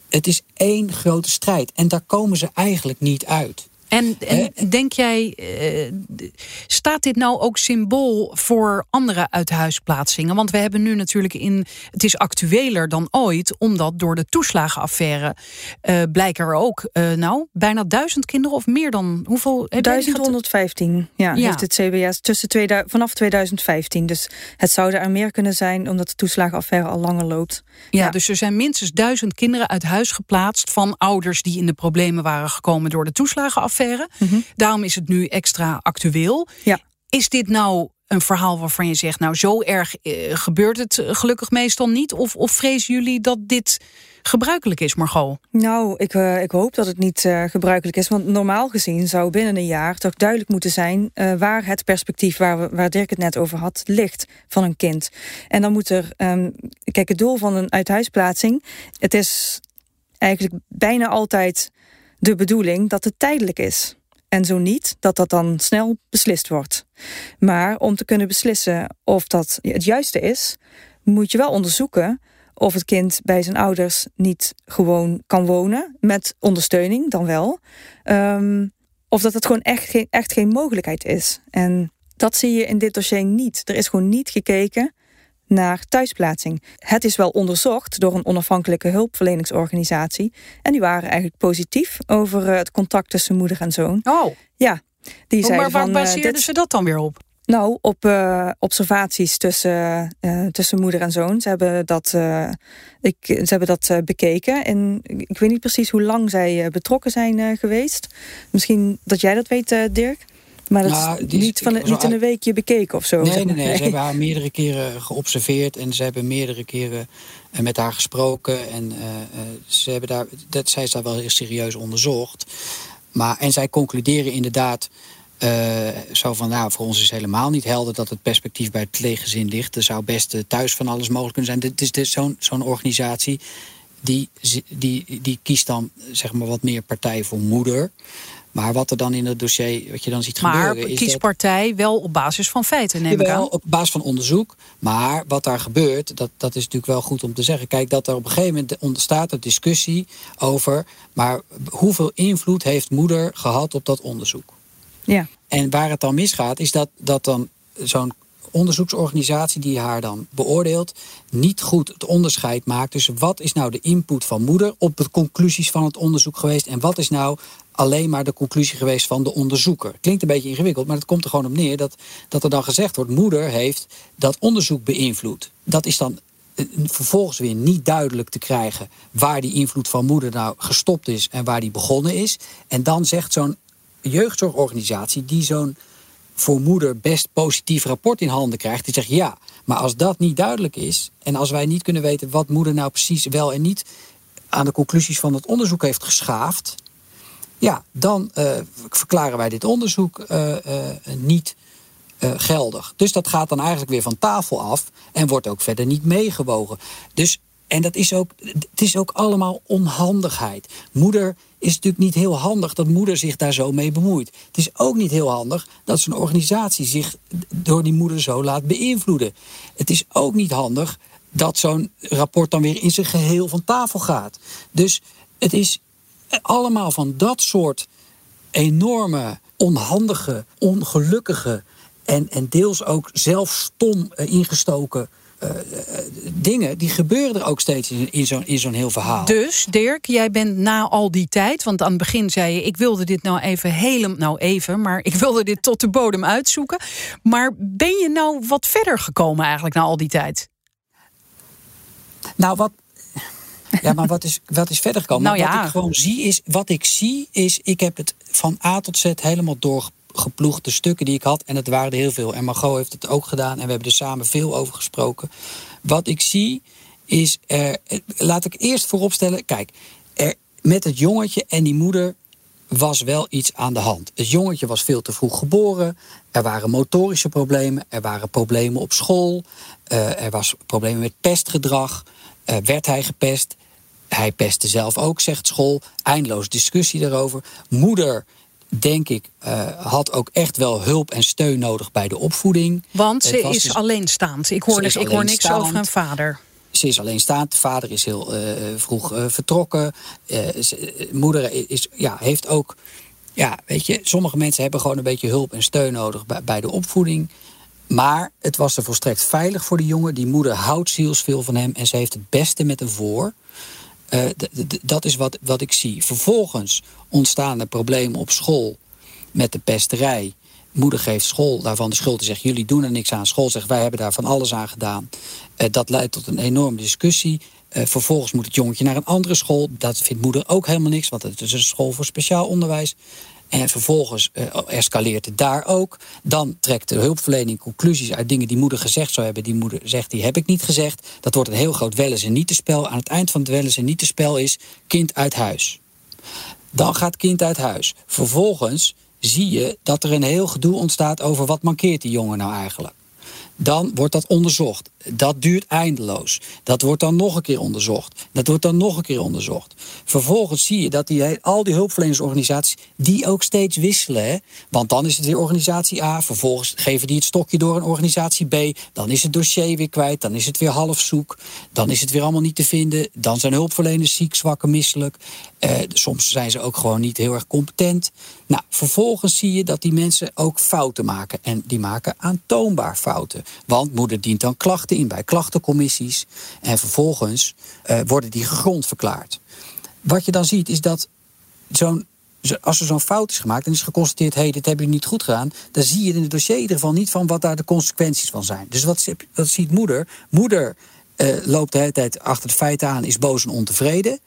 [SPEAKER 4] het is één grote strijd. En daar komen ze eigenlijk niet uit.
[SPEAKER 1] En, en denk jij, uh, staat dit nou ook symbool voor andere uithuisplaatsingen? Want we hebben nu natuurlijk in, het is actueler dan ooit, omdat door de toeslagenaffaire uh, blijken er ook, uh, nou, bijna duizend kinderen of meer dan, hoeveel?
[SPEAKER 3] 1115, ja, ja, heeft het CBS tussen 2000, vanaf 2015. Dus het zouden er meer kunnen zijn, omdat de toeslagenaffaire al langer loopt.
[SPEAKER 1] Ja, ja, dus er zijn minstens duizend kinderen uit huis geplaatst van ouders die in de problemen waren gekomen door de toeslagenaffaire. Mhm. Daarom is het nu extra actueel.
[SPEAKER 3] Ja.
[SPEAKER 1] Is dit nou een verhaal waarvan je zegt, nou zo erg eh, gebeurt het eh, gelukkig meestal niet? Of, of vrezen jullie dat dit gebruikelijk is, Margot?
[SPEAKER 3] Nou, ik, uh, ik hoop dat het niet uh, gebruikelijk is. Want normaal gezien zou binnen een jaar toch duidelijk moeten zijn... Uh, waar het perspectief, waar, we, waar Dirk het net over had, ligt van een kind. En dan moet er... Um, kijk, het doel van een uithuisplaatsing... het is eigenlijk bijna altijd de bedoeling dat het tijdelijk is. En zo niet, dat dat dan snel beslist wordt. Maar om te kunnen beslissen of dat het juiste is, moet je wel onderzoeken of het kind bij zijn ouders niet gewoon kan wonen, met ondersteuning dan wel. Um, of dat het gewoon echt geen, echt geen mogelijkheid is. En dat zie je in dit dossier niet. Er is gewoon niet gekeken naar thuisplaatsing. Het is wel onderzocht door een onafhankelijke hulpverleningsorganisatie. En die waren eigenlijk positief over eh, het contact tussen moeder en zoon.
[SPEAKER 1] Oh.
[SPEAKER 3] Ja. Die
[SPEAKER 1] maar waar van, baseerden dit... ze dat dan weer op?
[SPEAKER 3] Nou, op uh, observaties tussen, uh, tussen moeder en zoon. Ze hebben dat, uh, ik, ze hebben dat bekeken. En ik weet niet precies hoe lang zij betrokken zijn geweest. Misschien dat jij dat weet, Dirk? Maar dat nou, is niet, van, niet in een weekje bekeken of zo?
[SPEAKER 4] Nee, nee, nee, Ze <laughs> hebben haar meerdere keren geobserveerd en ze hebben meerdere keren eh, met haar gesproken. En uh, ze hebben daar, dat, zij is daar wel heel serieus onderzocht. Maar, en zij concluderen inderdaad uh, zo van, nou, voor ons is helemaal niet helder dat het perspectief bij het pleeggezin ligt. Er zou best thuis van alles mogelijk kunnen zijn. Dit is dus zo'n zo'n organisatie die, die, die kiest dan zeg maar wat meer partij voor moeder. Maar wat er dan in het dossier, wat je dan ziet
[SPEAKER 1] maar
[SPEAKER 4] gebeuren...
[SPEAKER 1] Maar partij wel op basis van feiten, neem ik aan?
[SPEAKER 4] op basis van onderzoek. Maar wat daar gebeurt, dat, dat is natuurlijk wel goed om te zeggen. Kijk, dat er op een gegeven moment ontstaat een discussie over... maar hoeveel invloed heeft moeder gehad op dat onderzoek?
[SPEAKER 3] Ja.
[SPEAKER 4] En waar het dan misgaat, is dat, dat dan zo'n onderzoeksorganisatie die haar dan beoordeelt, niet goed het onderscheid maakt tussen wat is nou de input van moeder op de conclusies van het onderzoek geweest en wat is nou alleen maar de conclusie geweest van de onderzoeker. Klinkt een beetje ingewikkeld, maar het komt er gewoon op neer dat, dat er dan gezegd wordt: moeder heeft dat onderzoek beïnvloed. Dat is dan eh, vervolgens weer niet duidelijk te krijgen waar die invloed van moeder nou gestopt is en waar die begonnen is. En dan zegt zo'n jeugdzorgorganisatie die zo'n voor moeder best positief rapport in handen krijgt. Die zegt ja, maar als dat niet duidelijk is en als wij niet kunnen weten wat moeder nou precies wel en niet aan de conclusies van het onderzoek heeft geschaafd, ja, dan uh, verklaren wij dit onderzoek uh, uh, niet geldig. Dus dat gaat dan eigenlijk weer van tafel af en wordt ook verder niet meegewogen. Dus en dat is ook, het is ook allemaal onhandigheid. Moeder is natuurlijk niet heel handig dat moeder zich daar zo mee bemoeit. Het is ook niet heel handig dat zo'n organisatie zich door die moeder zo laat beïnvloeden. Het is ook niet handig dat zo'n rapport dan weer in zijn geheel van tafel gaat. Dus het is allemaal van dat soort enorme, onhandige, ongelukkige en, en deels ook zelf stom eh, ingestoken uh, dingen, die gebeuren er ook steeds in, in zo'n zo'n heel verhaal.
[SPEAKER 1] Dus, Dirk, jij bent na al die tijd, want aan het begin zei je, ik wilde dit nou even helemaal, nou even, maar ik wilde dit tot de bodem uitzoeken. Maar ben je nou wat verder gekomen eigenlijk na al die tijd?
[SPEAKER 4] Nou, wat, ja, maar wat is, wat is verder gekomen? Nou, ja. Wat ik gewoon zie is, wat ik zie is, ik heb het van A tot Z helemaal doorgepakt geploegde stukken die ik had. En het waren er heel veel. En Margot heeft het ook gedaan. En we hebben er samen veel over gesproken. Wat ik zie is, er, laat ik eerst vooropstellen. Kijk, er, met het jongetje en die moeder was wel iets aan de hand. Het jongetje was veel te vroeg geboren. Er waren motorische problemen. Er waren problemen op school. Uh, er was problemen met pestgedrag. Uh, werd hij gepest? Hij pestte zelf ook, zegt school. Eindeloos discussie daarover. Moeder denk ik, uh, had ook echt wel hulp en steun nodig bij de opvoeding.
[SPEAKER 1] Want ze is dus, alleenstaand. Ik hoor, ik hoor niks over een vader.
[SPEAKER 4] Ze is alleenstaand. Vader is heel uh, vroeg vertrokken. moeder is, ja, heeft ook. Ja, weet je, sommige mensen hebben gewoon een beetje hulp en steun nodig bij, bij de opvoeding. Maar het was er volstrekt veilig voor de jongen. Die moeder houdt zielsveel van hem en ze heeft het beste met hem voor. Uh, dat is wat, wat ik zie. Vervolgens ontstaan er problemen op school met de pesterij. Moeder geeft school daarvan de schuld en zegt: Jullie doen er niks aan. School zegt: Wij hebben daar van alles aan gedaan. Uh, dat leidt tot een enorme discussie. Uh, vervolgens moet het jongetje naar een andere school. Dat vindt moeder ook helemaal niks, want het is een school voor speciaal onderwijs. En vervolgens uh, escaleert het daar ook. Dan trekt de hulpverlening conclusies uit dingen die moeder gezegd zou hebben. Die moeder zegt, die heb ik niet gezegd. Dat wordt een heel groot wel eens en niet te spel. Aan het eind van het wel eens en niet te spel is kind uit huis. Dan gaat kind uit huis. Vervolgens zie je dat er een heel gedoe ontstaat over wat mankeert die jongen nou eigenlijk dan wordt dat onderzocht. Dat duurt eindeloos. Dat wordt dan nog een keer onderzocht. Dat wordt dan nog een keer onderzocht. Vervolgens zie je dat die, al die hulpverlenersorganisaties... die ook steeds wisselen. Want dan is het weer organisatie A. Vervolgens geven die het stokje door een organisatie B. Dan is het dossier weer kwijt. Dan is het weer half zoek. Dan is het weer allemaal niet te vinden. Dan zijn hulpverleners ziek, zwak en misselijk. Eh, soms zijn ze ook gewoon niet heel erg competent. Nou, vervolgens zie je dat die mensen ook fouten maken. En die maken aantoonbaar fouten. Want moeder dient dan klachten in bij klachtencommissies. En vervolgens uh, worden die gegrond verklaard. Wat je dan ziet is dat zo'n als er zo'n fout is gemaakt en is geconstateerd: hé, hey, dit hebben jullie niet goed gedaan, dan zie je in het dossier in ieder geval niet van wat daar de consequenties van zijn. Dus wat, ziet moeder? Moeder uh, loopt de hele tijd achter de feiten aan, is boos en ontevreden.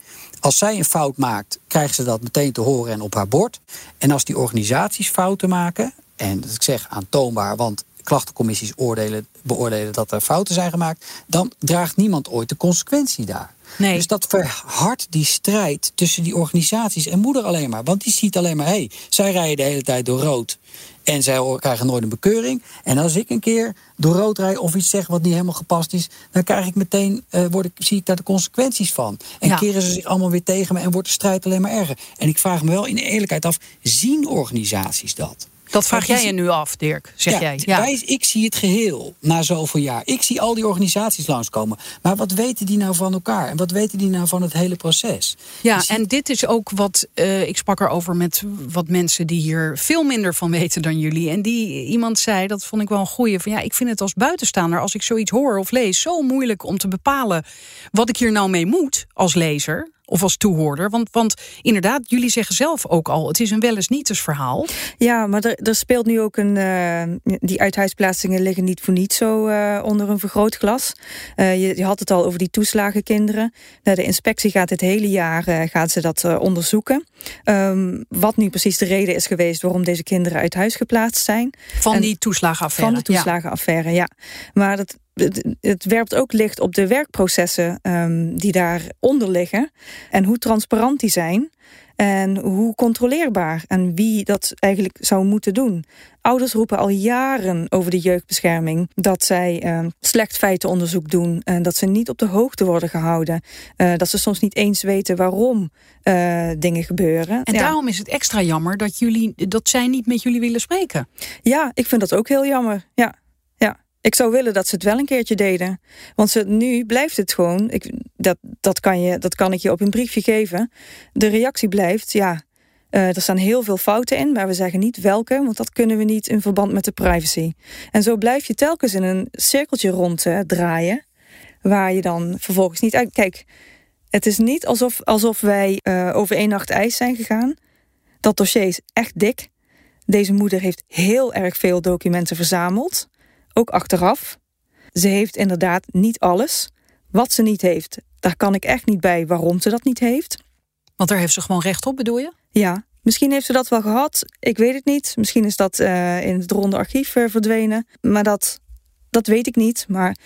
[SPEAKER 4] Als zij een fout maakt, krijgt ze dat meteen te horen en op haar bord. En als die organisaties fouten maken, en dat ik zeg aantoonbaar, want klachtencommissies oordelen, beoordelen dat er fouten zijn gemaakt, dan draagt niemand ooit de consequentie daar.
[SPEAKER 1] Nee.
[SPEAKER 4] Dus dat verhardt die strijd tussen die organisaties en moeder alleen maar. Want die ziet alleen maar, hé, hey, zij rijden de hele tijd door rood. En zij krijgen nooit een bekeuring. En als ik een keer door rood rij of iets zeg wat niet helemaal gepast is, dan krijg ik meteen, uh, word ik, zie ik daar de consequenties van. En
[SPEAKER 1] Ja.
[SPEAKER 4] keren ze zich allemaal weer tegen me en wordt de strijd alleen maar erger. En ik vraag me wel in eerlijkheid af, zien organisaties dat?
[SPEAKER 1] Dat vraag jij
[SPEAKER 4] je
[SPEAKER 1] nu af, Dirk, zeg
[SPEAKER 4] ja,
[SPEAKER 1] jij. Ja.
[SPEAKER 4] Wij, ik zie het geheel na zoveel jaar. Ik zie al die organisaties langskomen. Maar wat weten die nou van elkaar? En wat weten die nou van het hele proces?
[SPEAKER 1] Ja,
[SPEAKER 4] ziet-
[SPEAKER 1] en dit is ook wat eh, ik sprak erover met wat mensen die hier veel minder van weten dan jullie. En die iemand zei, dat vond ik wel een goeie, van ja, ik vind het als buitenstaander, als ik zoiets hoor of lees, zo moeilijk om te bepalen wat ik hier nou mee moet als lezer of als toehoorder. Want, want inderdaad, jullie zeggen zelf ook al, het is een wel eens niet verhaal.
[SPEAKER 3] Ja, maar er, er speelt nu ook een. eh, die uithuisplaatsingen liggen niet voor niets zo eh, onder een vergrootglas. Eh, je, je had het al over die toeslagenkinderen. Nou, de inspectie gaat dit hele jaar gaat ze dat onderzoeken. Ehm, wat nu precies de reden is geweest waarom deze kinderen uit huis geplaatst zijn.
[SPEAKER 1] Van
[SPEAKER 3] En-
[SPEAKER 1] die toeslagenaffaire.
[SPEAKER 3] Van de toeslagenaffaire, ja. Maar dat, het, het werpt ook licht op de werkprocessen ehm, die daaronder liggen. En hoe transparant die zijn. En hoe controleerbaar. En wie dat eigenlijk zou moeten doen. Ouders roepen al jaren over de jeugdbescherming. Dat zij ehm, slecht feitenonderzoek doen. En dat ze niet op de hoogte worden gehouden. Eh, dat ze soms niet eens weten waarom eh, dingen gebeuren.
[SPEAKER 1] En
[SPEAKER 3] Ja.
[SPEAKER 1] daarom is het extra jammer dat, jullie, dat zij niet met jullie willen spreken.
[SPEAKER 3] Ja, ik vind dat ook heel jammer. Ja, ja. Ik zou willen dat ze het wel een keertje deden. Want ze, nu blijft het gewoon. Ik, dat, dat, kan je, dat kan ik je op een briefje geven. De reactie blijft, ja. eh, er staan heel veel fouten in, maar we zeggen niet welke, want dat kunnen we niet in verband met de privacy. En zo blijf je telkens in een cirkeltje rond eh, draaien, waar je dan vervolgens niet uit. Kijk, het is niet alsof, alsof wij eh, over één nacht ijs zijn gegaan. Dat dossier is echt dik. Deze moeder heeft heel erg veel documenten verzameld, ook achteraf. Ze heeft inderdaad niet alles. Wat ze niet heeft, daar kan ik echt niet bij waarom ze dat niet heeft.
[SPEAKER 1] Want daar heeft ze gewoon recht op, bedoel je?
[SPEAKER 3] Ja, misschien heeft ze dat wel gehad. Ik weet het niet. Misschien is dat eh, in het ronde archief eh, verdwenen. Maar dat, dat weet ik niet. Maar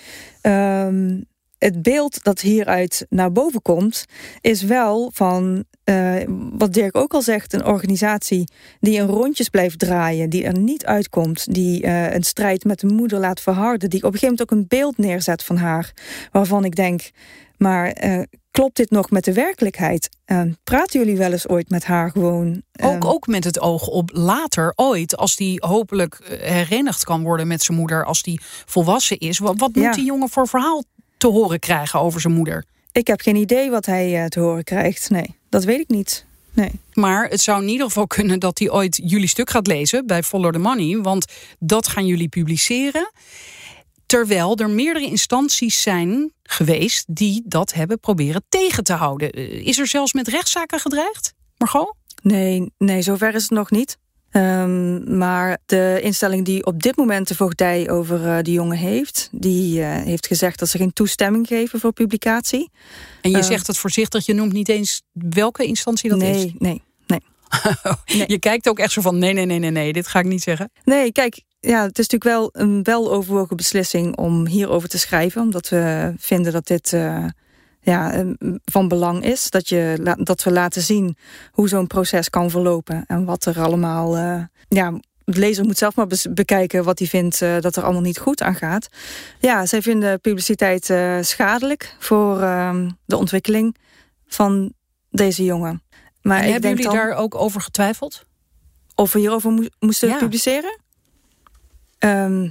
[SPEAKER 3] ehm, het beeld dat hieruit naar boven komt, is wel van eh, wat Dirk ook al zegt: een organisatie die in rondjes blijft draaien, die er niet uitkomt, die eh, een strijd met de moeder laat verharden, die op een gegeven moment ook een beeld neerzet van haar, waarvan ik denk. Maar eh, klopt dit nog met de werkelijkheid? Praten jullie wel eens ooit met haar gewoon?
[SPEAKER 1] Ook, ook met het oog op later, ooit, als die hopelijk herenigd kan worden met zijn moeder, als die volwassen is. Wat, wat
[SPEAKER 3] Ja.
[SPEAKER 1] moet die jongen voor verhaal te horen krijgen over zijn moeder?
[SPEAKER 3] Ik heb geen idee wat hij eh, te horen krijgt. Nee, dat weet ik niet. Nee.
[SPEAKER 1] Maar het zou in ieder geval kunnen dat hij ooit jullie stuk gaat lezen bij Follow the Money. Want dat gaan jullie publiceren. Terwijl er meerdere instanties zijn geweest die dat hebben proberen tegen te houden. Eh, Is er zelfs met rechtszaken gedreigd? Margot?
[SPEAKER 3] Nee, nee, zover is het nog niet. Ehm, maar de instelling die op dit moment de voogdij over eh, die jongen heeft, die eh, heeft gezegd dat ze geen toestemming geven voor publicatie.
[SPEAKER 1] En je
[SPEAKER 3] Eh.
[SPEAKER 1] zegt het voorzichtig, je noemt niet eens welke instantie dat
[SPEAKER 3] nee,
[SPEAKER 1] is.
[SPEAKER 3] nee, nee. Nee. <laughs>
[SPEAKER 1] Je kijkt ook echt zo van nee, nee, nee, nee, nee, dit ga ik niet zeggen.
[SPEAKER 3] Nee, kijk, ja, het is natuurlijk wel een weloverwogen beslissing om hierover te schrijven, omdat we vinden dat dit eh, ja, eh, van belang is. Dat, je, dat we laten zien hoe zo'n proces kan verlopen en wat er allemaal. eh, ja, de lezer moet zelf maar bekijken wat hij vindt eh, dat er allemaal niet goed aan gaat. Ja, zij vinden publiciteit eh, schadelijk voor ehm, de ontwikkeling van deze jongen. Maar
[SPEAKER 1] En
[SPEAKER 3] ik
[SPEAKER 1] hebben
[SPEAKER 3] denk
[SPEAKER 1] jullie
[SPEAKER 3] dan
[SPEAKER 1] daar ook over getwijfeld?
[SPEAKER 3] of we hierover moe- moesten
[SPEAKER 1] Ja.
[SPEAKER 3] publiceren? Ehm,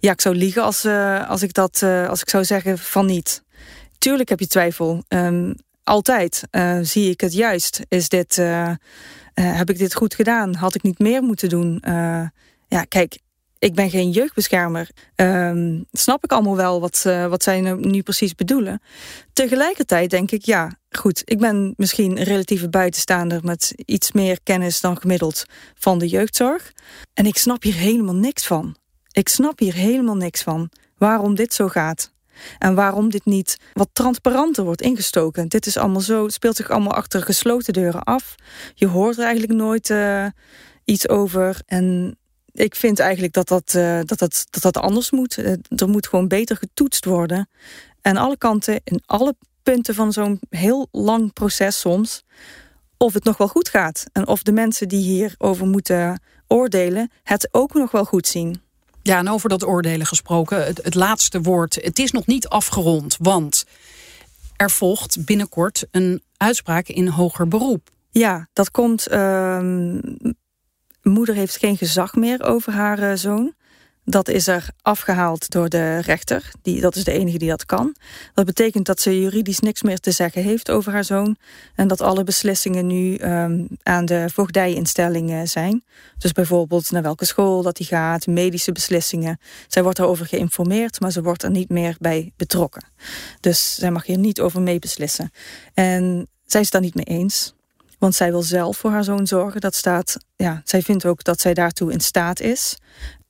[SPEAKER 3] ja, ik zou liegen als, als, ik dat, als ik zou zeggen van niet. Tuurlijk heb je twijfel. Ehm, altijd. Eh, zie ik het juist? Is dit, eh, eh, heb ik dit goed gedaan? Had ik niet meer moeten doen? Ja, kijk, ik ben geen jeugdbeschermer. Ehm, snap ik allemaal wel wat, wat zij nu precies bedoelen. Tegelijkertijd denk ik, ja, goed, ik ben misschien een relatieve buitenstaander met iets meer kennis dan gemiddeld van de jeugdzorg. En ik snap hier helemaal niks van. Ik snap hier helemaal niks van waarom dit zo gaat. En waarom dit niet wat transparanter wordt ingestoken. Dit is allemaal zo, het speelt zich allemaal achter gesloten deuren af. Je hoort er eigenlijk nooit eh, iets over. En ik vind eigenlijk dat dat, uh, dat, dat, dat, dat anders moet. Uh, er moet gewoon beter getoetst worden. En alle kanten, in alle punten van zo'n heel lang proces soms... of het nog wel goed gaat. En of de mensen die hierover moeten oordelen... het ook nog wel goed zien.
[SPEAKER 1] Ja, en over dat oordelen gesproken, het, het laatste woord. Het is nog niet afgerond, want er volgt binnenkort een uitspraak in hoger beroep.
[SPEAKER 3] Ja, dat komt. Uh, moeder heeft geen gezag meer over haar uh, zoon. Dat is er afgehaald door de rechter. Die, dat is de enige die dat kan. Dat betekent dat ze juridisch niks meer te zeggen heeft over haar zoon. En dat alle beslissingen nu um, aan de voogdijinstellingen zijn. Dus bijvoorbeeld naar welke school dat hij gaat, medische beslissingen. Zij wordt erover geïnformeerd, maar ze wordt er niet meer bij betrokken. Dus zij mag hier niet over meebeslissen. En zij is het daar niet mee eens. Want zij wil zelf voor haar zoon zorgen. Dat staat, ja, zij vindt ook dat zij daartoe in staat is.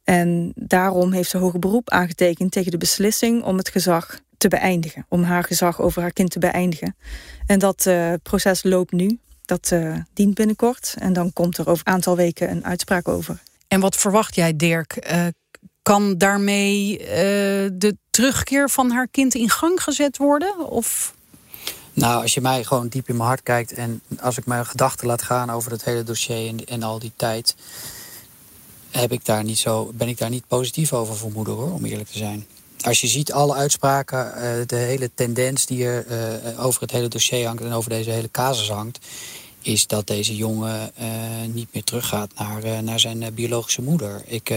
[SPEAKER 3] En daarom heeft ze hoger beroep aangetekend tegen de beslissing om het gezag te beëindigen. Om haar gezag over haar kind te beëindigen. En dat uh, proces loopt nu. Dat uh, dient binnenkort. En dan komt er over een aantal weken een uitspraak over.
[SPEAKER 1] En wat verwacht jij, Dirk? Uh, kan daarmee de terugkeer van haar kind in gang gezet worden? Of
[SPEAKER 4] nou, als je mij gewoon diep in mijn hart kijkt en als ik mijn gedachten laat gaan over het hele dossier en, en al die tijd, heb ik daar niet zo, ben ik daar niet positief over voor moeder hoor, om eerlijk te zijn. Als je ziet alle uitspraken, uh, de hele tendens die er uh, over het hele dossier hangt en over deze hele casus hangt, is dat deze jongen uh, niet meer teruggaat naar, naar zijn biologische moeder. Ik,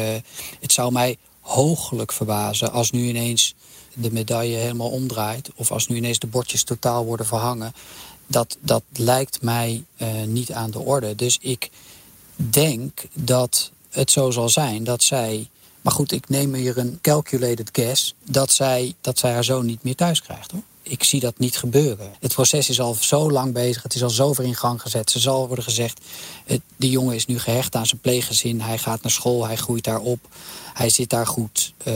[SPEAKER 4] het zou mij hooglijk verbazen als nu ineens de medaille helemaal omdraait... of als nu ineens de bordjes totaal worden verhangen... dat, dat lijkt mij niet aan de orde. Dus ik denk dat het zo zal zijn dat zij... maar goed, ik neem hier een calculated guess... dat zij, dat zij haar zoon niet meer thuis krijgt, hoor ik zie dat niet gebeuren. Het proces is al zo lang bezig, het is al zover in gang gezet. Ze zal worden gezegd, de jongen is nu gehecht aan zijn pleeggezin. Hij gaat naar school, hij groeit daar op. Hij zit daar goed. Uh,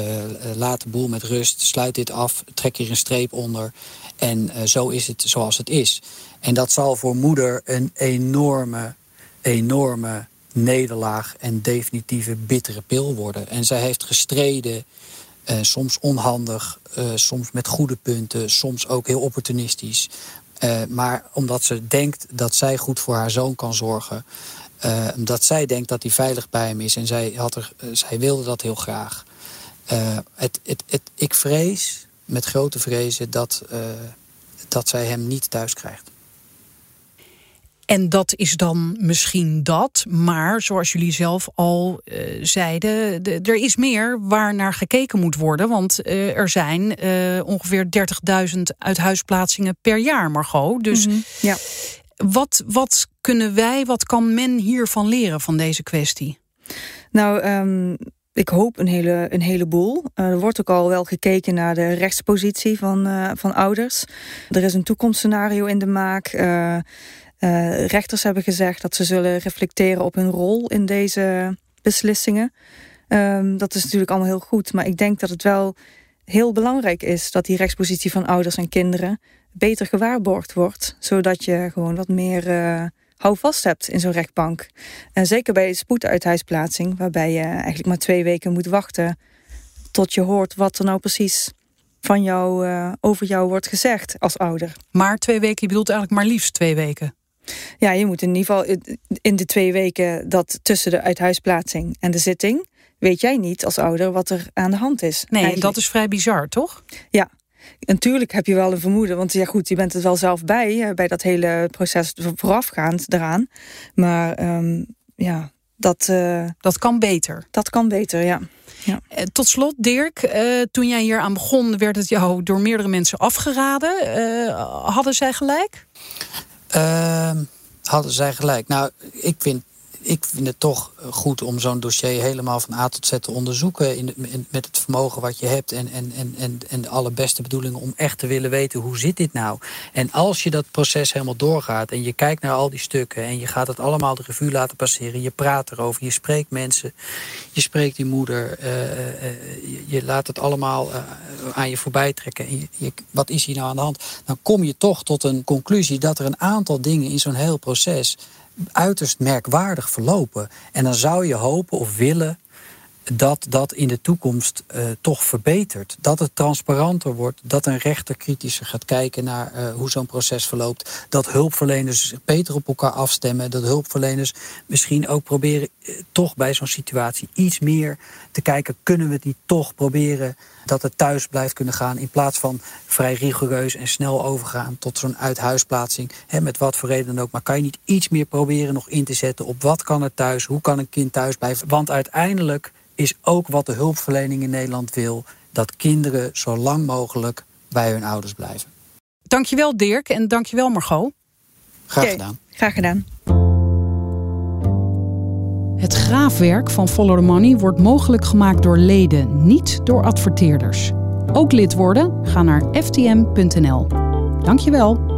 [SPEAKER 4] laat de boel met rust, sluit dit af, trek hier een streep onder. En uh, zo is het zoals het is. En dat zal voor moeder een enorme, enorme nederlaag en definitieve bittere pil worden. En zij heeft gestreden uh, soms onhandig, uh, soms met goede punten, soms ook heel opportunistisch. Uh, maar omdat ze denkt dat zij goed voor haar zoon kan zorgen. omdat zij denkt dat hij veilig bij hem is. En zij, had er, zij wilde dat heel graag. Het, het, het, ik vrees, met grote vrezen, dat, dat zij hem niet thuis krijgt.
[SPEAKER 1] En dat is dan misschien dat. Maar zoals jullie zelf al uh, zeiden, de, er is meer waar naar gekeken moet worden. Want uh, er zijn uh, ongeveer 30.000 uithuisplaatsingen per jaar, Margot. Dus mm -hmm. ja. wat, wat kunnen wij, wat kan men hiervan leren van deze kwestie?
[SPEAKER 3] Nou, um, ik hoop een, hele, een heleboel. er wordt ook al wel gekeken naar de rechtspositie van, van ouders. Er is een toekomstscenario in de maak. Uh, rechters hebben gezegd dat ze zullen reflecteren op hun rol in deze beslissingen. Um, dat is natuurlijk allemaal heel goed, maar ik denk dat het wel heel belangrijk is dat die rechtspositie van ouders en kinderen beter gewaarborgd wordt, zodat je gewoon wat meer uh, houvast hebt in zo'n rechtbank. En zeker bij spoeduithuisplaatsing, waarbij je eigenlijk maar twee weken moet wachten tot je hoort wat er nou precies van jou, uh, over jou wordt gezegd als ouder.
[SPEAKER 1] Maar twee weken, je bedoelt eigenlijk maar liefst twee weken?
[SPEAKER 3] Ja, je moet in ieder geval in de twee weken dat tussen de uithuisplaatsing en de zitting... weet jij niet als ouder wat er aan de hand is.
[SPEAKER 1] Nee, eigenlijk. dat is vrij bizar, toch?
[SPEAKER 3] Ja, Natuurlijk heb je wel een vermoeden, want ja goed, je bent er wel zelf bij, bij dat hele proces voorafgaand eraan. Maar um, ja, dat... Uh,
[SPEAKER 1] dat kan beter.
[SPEAKER 3] Dat kan beter, ja. ja.
[SPEAKER 1] Eh, tot slot, Dirk, uh, toen jij hier aan begon, werd het jou door meerdere mensen afgeraden. hadden zij gelijk?
[SPEAKER 4] Uh, hadden zij gelijk. Nou, ik vind, ik vind het toch goed om zo'n dossier helemaal van A tot Z te onderzoeken. In, met het vermogen wat je hebt en, en, en, en, en de allerbeste bedoelingen om echt te willen weten hoe zit dit nou. En als je dat proces helemaal doorgaat en je kijkt naar al die stukken en je gaat het allemaal de revue laten passeren. Je praat erover, je spreekt mensen, je spreekt die moeder, uh, uh, je, laat het allemaal aan je voorbij trekken. En je, wat is hier nou aan de hand? Dan kom je toch tot een conclusie dat er een aantal dingen in zo'n heel proces uiterst merkwaardig verlopen. En dan zou je hopen of willen dat dat in de toekomst uh, toch verbetert. Dat het transparanter wordt. Dat een rechter kritischer gaat kijken naar uh, hoe zo'n proces verloopt. Dat hulpverleners beter op elkaar afstemmen. Dat hulpverleners misschien ook proberen uh, toch bij zo'n situatie iets meer te kijken. Kunnen we die toch proberen dat het thuis blijft kunnen gaan. In plaats van vrij rigoureus en snel overgaan tot zo'n uithuisplaatsing. Hè, met wat voor reden dan ook. Maar kan je niet iets meer proberen nog in te zetten op wat kan er thuis? Hoe kan een kind thuis blijven? Want uiteindelijk is ook wat de hulpverlening in Nederland wil... dat kinderen zo lang mogelijk bij hun ouders blijven.
[SPEAKER 1] Dankjewel Dirk en dankjewel Margot.
[SPEAKER 4] Graag gedaan.
[SPEAKER 3] Graag gedaan.
[SPEAKER 1] Het graafwerk van Follow the Money wordt mogelijk gemaakt door leden, niet door adverteerders. Ook lid worden? Ga naar ftm.nl. Dankjewel.